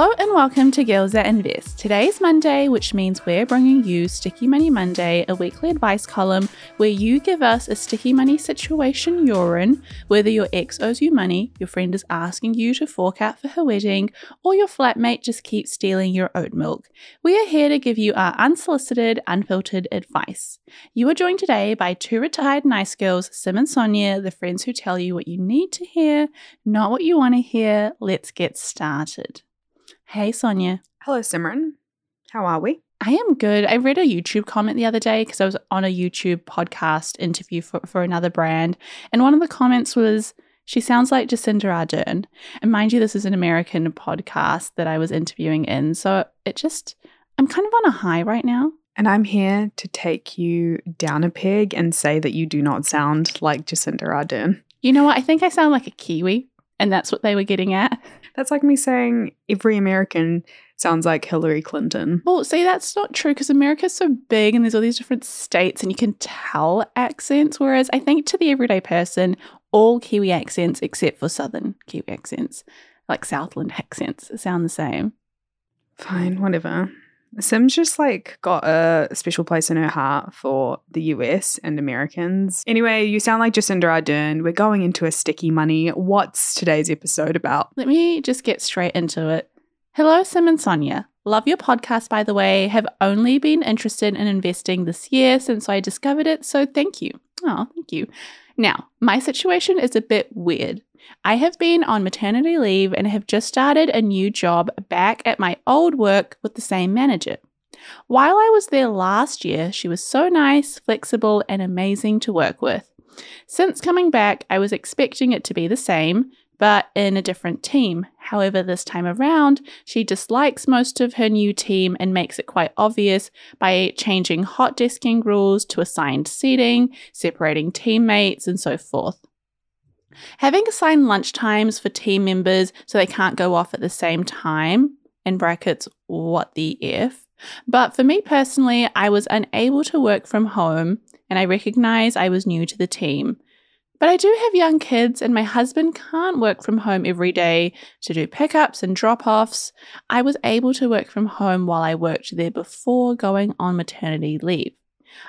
Hello and welcome to Girls That Invest. Today's Monday, which means we're bringing you Sticky Money Monday, a weekly advice column where you give us a sticky money situation you're in, whether your ex owes you money, your friend is asking you to fork out for her wedding, or your flatmate just keeps stealing your oat milk. We are here to give you our unsolicited, unfiltered advice. You are joined today by two retired nice girls, Sim and Sonia, the friends who tell you what you need to hear, not what you want to hear. Let's get started. Hey, Sonia. Hello, Simran. How are we? I am good. I read a YouTube comment the other day because I was on a YouTube podcast interview for, for another brand. And one of the comments was, she sounds like Jacinda Ardern. And mind you, this is an American podcast that I was interviewing in. So it just, I'm kind of on a high right now. And I'm here to take you down a peg and say that you do not sound like Jacinda Ardern. You know what? I think I sound like a Kiwi. And that's what they were getting at. That's like me saying every American sounds like Hillary Clinton. Well, see, that's not true because America's so big and there's all these different states and you can tell accents. Whereas I think to the everyday person, all Kiwi accents, except for Southern Kiwi accents, like Southland accents, sound the same. Fine, whatever. Sim's just like got a special place in her heart for the US and Americans. Anyway, you sound like Jacinda Ardern. We're going into a sticky money. What's today's episode about? Let me just get straight into it. Hello, Sim and Sonia. Love your podcast, by the way. Have only been interested in investing this year since I discovered it, so thank you. Oh, thank you. Now, my situation is a bit weird. I have been on maternity leave and have just started a new job back at my old work with the same manager. While I was there last year, she was so nice, flexible, and amazing to work with. Since coming back, I was expecting it to be the same, but in a different team. However, this time around, she dislikes most of her new team and makes it quite obvious by changing hot desking rules to assigned seating, separating teammates, and so forth. Having assigned lunch times for team members so they can't go off at the same time, in brackets, what the if. But for me personally, I was unable to work from home and I recognize I was new to the team. But I do have young kids, and my husband can't work from home every day to do pickups and drop offs. I was able to work from home while I worked there before going on maternity leave.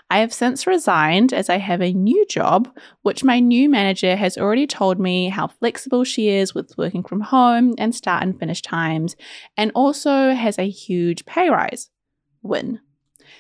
I have since resigned as I have a new job, which my new manager has already told me how flexible she is with working from home and start and finish times, and also has a huge pay rise. Win.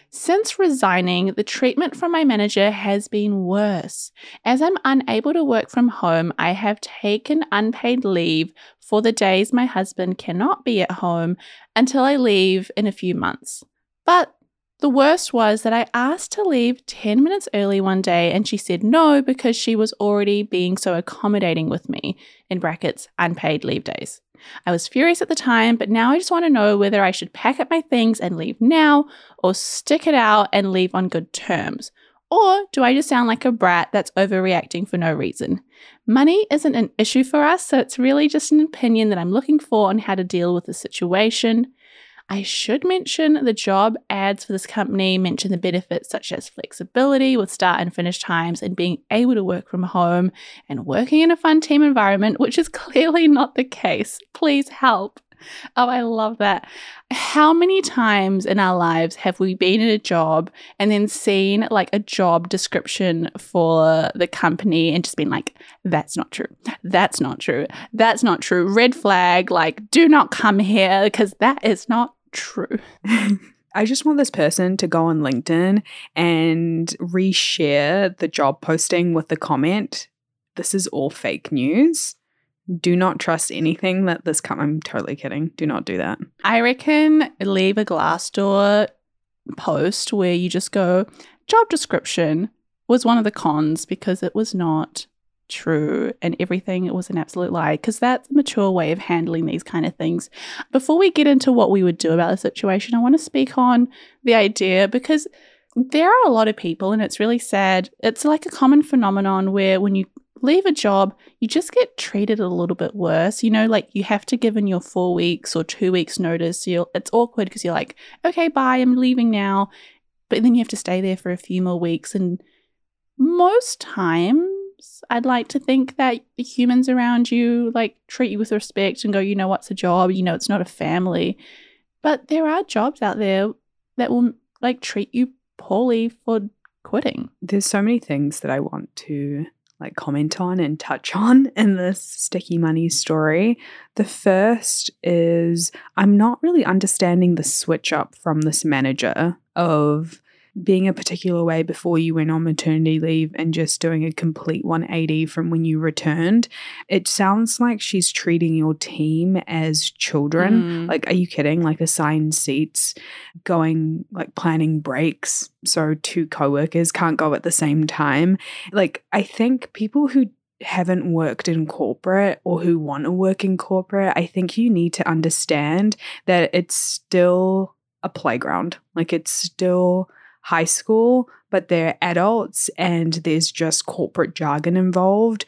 Since resigning, the treatment from my manager has been worse. As I'm unable to work from home, I have taken unpaid leave for the days my husband cannot be at home until I leave in a few months. But the worst was that I asked to leave 10 minutes early one day and she said no because she was already being so accommodating with me, in brackets, unpaid leave days. I was furious at the time, but now I just want to know whether I should pack up my things and leave now or stick it out and leave on good terms. Or do I just sound like a brat that's overreacting for no reason? Money isn't an issue for us, so it's really just an opinion that I'm looking for on how to deal with the situation. I should mention the job ads for this company mention the benefits such as flexibility with start and finish times and being able to work from home and working in a fun team environment, which is clearly not the case. Please help. Oh, I love that. How many times in our lives have we been in a job and then seen like a job description for the company and just been like, that's not true. That's not true. That's not true. Red flag, like, do not come here because that is not True. I just want this person to go on LinkedIn and reshare the job posting with the comment, this is all fake news. Do not trust anything that this come. I'm totally kidding. Do not do that. I reckon leave a Glassdoor post where you just go, job description was one of the cons because it was not true and everything was an absolute lie because that's a mature way of handling these kind of things. Before we get into what we would do about the situation, I want to speak on the idea because there are a lot of people and it's really sad. It's like a common phenomenon where when you leave a job, you just get treated a little bit worse. You know, like you have to give in your four weeks or two weeks notice. you it's awkward because you're like, okay, bye, I'm leaving now. But then you have to stay there for a few more weeks. And most time I'd like to think that the humans around you like treat you with respect and go, you know what's a job, you know it's not a family. But there are jobs out there that will like treat you poorly for quitting. There's so many things that I want to like comment on and touch on in this sticky money story. The first is I'm not really understanding the switch up from this manager of being a particular way before you went on maternity leave and just doing a complete 180 from when you returned. It sounds like she's treating your team as children. Mm. Like, are you kidding? Like, assigned seats, going, like, planning breaks so two coworkers can't go at the same time. Like, I think people who haven't worked in corporate or who want to work in corporate, I think you need to understand that it's still a playground. Like, it's still high school, but they're adults and there's just corporate jargon involved.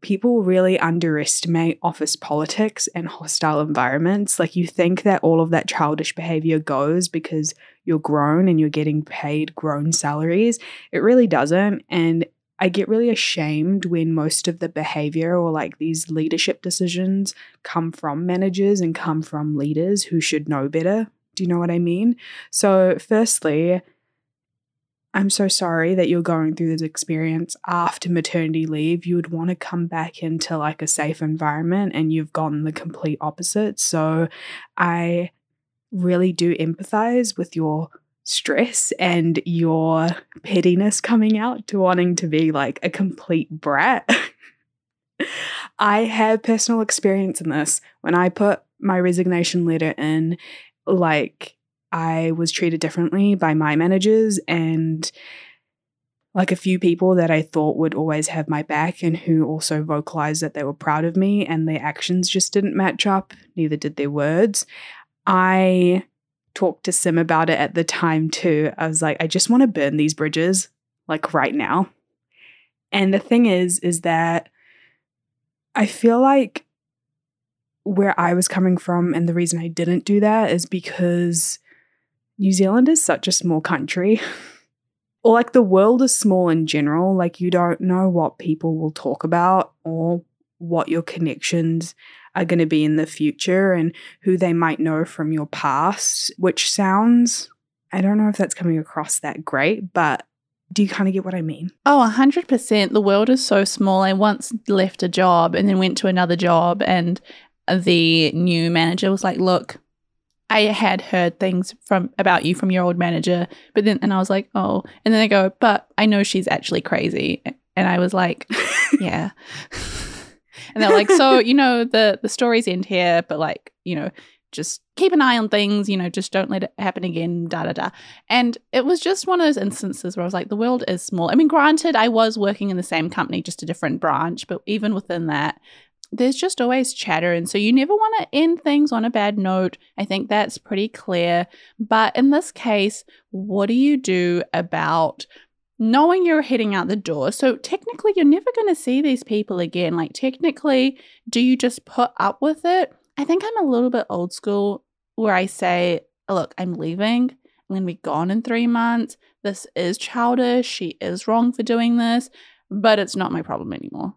People really underestimate office politics and hostile environments. Like, you think that all of that childish behavior goes because you're grown and you're getting paid grown salaries. It really doesn't. And I get really ashamed when most of the behavior or like these leadership decisions come from managers and come from leaders who should know better do you know what I mean? So, firstly, I'm so sorry that you're going through this experience after maternity leave. You would want to come back into like a safe environment and you've gotten the complete opposite. So, I really do empathize with your stress and your pettiness coming out to wanting to be like a complete brat. I have personal experience in this. When I put my resignation letter in like I was treated differently by my managers and like a few people that I thought would always have my back and who also vocalized that they were proud of me and their actions just didn't match up, neither did their words. I talked to Sim about it at the time too. I was like, I just want to burn these bridges like right now. And the thing is, is that I feel like where I was coming from and the reason I didn't do that is because New Zealand is such a small country. or like the world is small in general. Like you don't know what people will talk about or what your connections are going to be in the future and who they might know from your past, which sounds, I don't know if that's coming across that great, but do you kind of get what I mean? Oh, 100%. The world is so small. I once left a job and then went to another job, and the new manager was like, "Look, I had heard things from about you from your old manager, but then and I was like, "Oh." And then they go, "But I know she's actually crazy." And I was like, "Yeah." and they're like, "So, you know, the the stories end here, but like, you know, just keep an eye on things, you know, just don't let it happen again, da da da. And it was just one of those instances where I was like, the world is small. I mean, granted, I was working in the same company, just a different branch, but even within that, there's just always chatter. And so you never want to end things on a bad note. I think that's pretty clear. But in this case, what do you do about knowing you're heading out the door? So technically, you're never going to see these people again. Like, technically, do you just put up with it? I think I'm a little bit old school where I say, look, I'm leaving. I'm going to be gone in three months. This is childish. She is wrong for doing this, but it's not my problem anymore.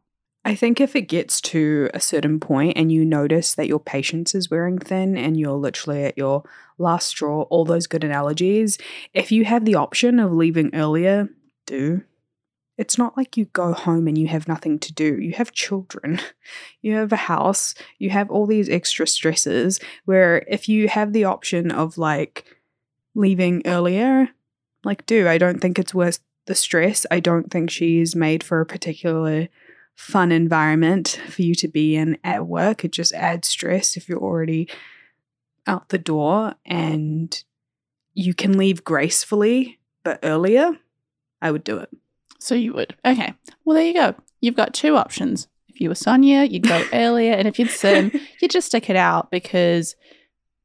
I think if it gets to a certain point and you notice that your patience is wearing thin and you're literally at your last straw, all those good analogies, if you have the option of leaving earlier, do. It's not like you go home and you have nothing to do. You have children, you have a house, you have all these extra stresses. Where if you have the option of like leaving earlier, like, do. I don't think it's worth the stress. I don't think she's made for a particular fun environment for you to be in at work. It just adds stress if you're already out the door and you can leave gracefully but earlier. I would do it. So you would. Okay. Well, there you go. You've got two options. If you were Sonia, you'd go earlier. And if you'd Sim, you'd just stick it out because,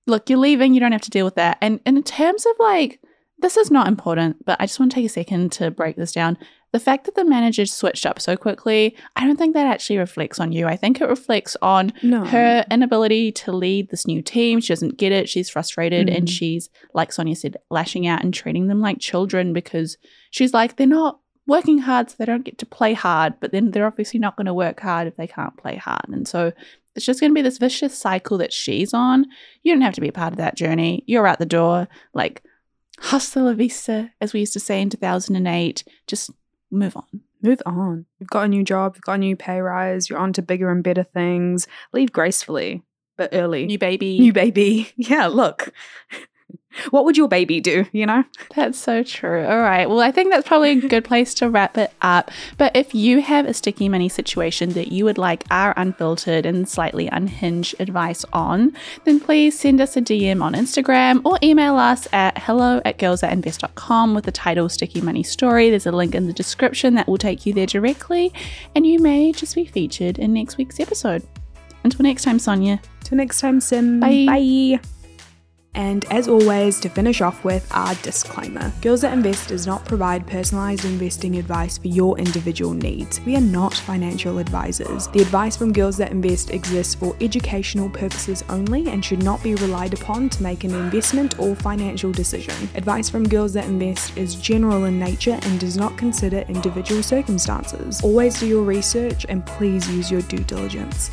look, you're leaving. You don't have to deal with that. And, and in terms of like, this is not important, but I just want to take a second to break this down. The fact that the manager switched up so quickly, I don't think that actually reflects on you. I think it reflects on No. her inability to lead this new team. She doesn't get it. She's frustrated and Mhm. she's, like Sonia said, lashing out and treating them like children because she's like, they're not working hard so they don't get to play hard, but then they're obviously not going to work hard if they can't play hard. And so it's just going to be this vicious cycle that she's on. You don't have to be a part of that journey. You're out the door. Like, hasta la vista, as we used to say in 2008. Just move on. Move on. You've got a new job, you've got a new pay rise, you're on to bigger and better things. Leave gracefully, but early. New baby. New baby. Yeah, look. What would your baby do, you know? That's so true. All right. Well, I think that's probably a good place to wrap it up. But if you have a sticky money situation that you would like our unfiltered and slightly unhinged advice on, then please send us a DM on Instagram or email us at hello at girlsthatinvest.com with the title Sticky Money Story. There's a link in the description that will take you there directly, and you may just be featured in next week's episode. Until next time, Sonia. Till next time, Sim. Bye. Bye. And as always, to finish off with our disclaimer Girls That Invest does not provide personalized investing advice for your individual needs. We are not financial advisors. The advice from Girls That Invest exists for educational purposes only and should not be relied upon to make an investment or financial decision. Advice from Girls That Invest is general in nature and does not consider individual circumstances. Always do your research and please use your due diligence.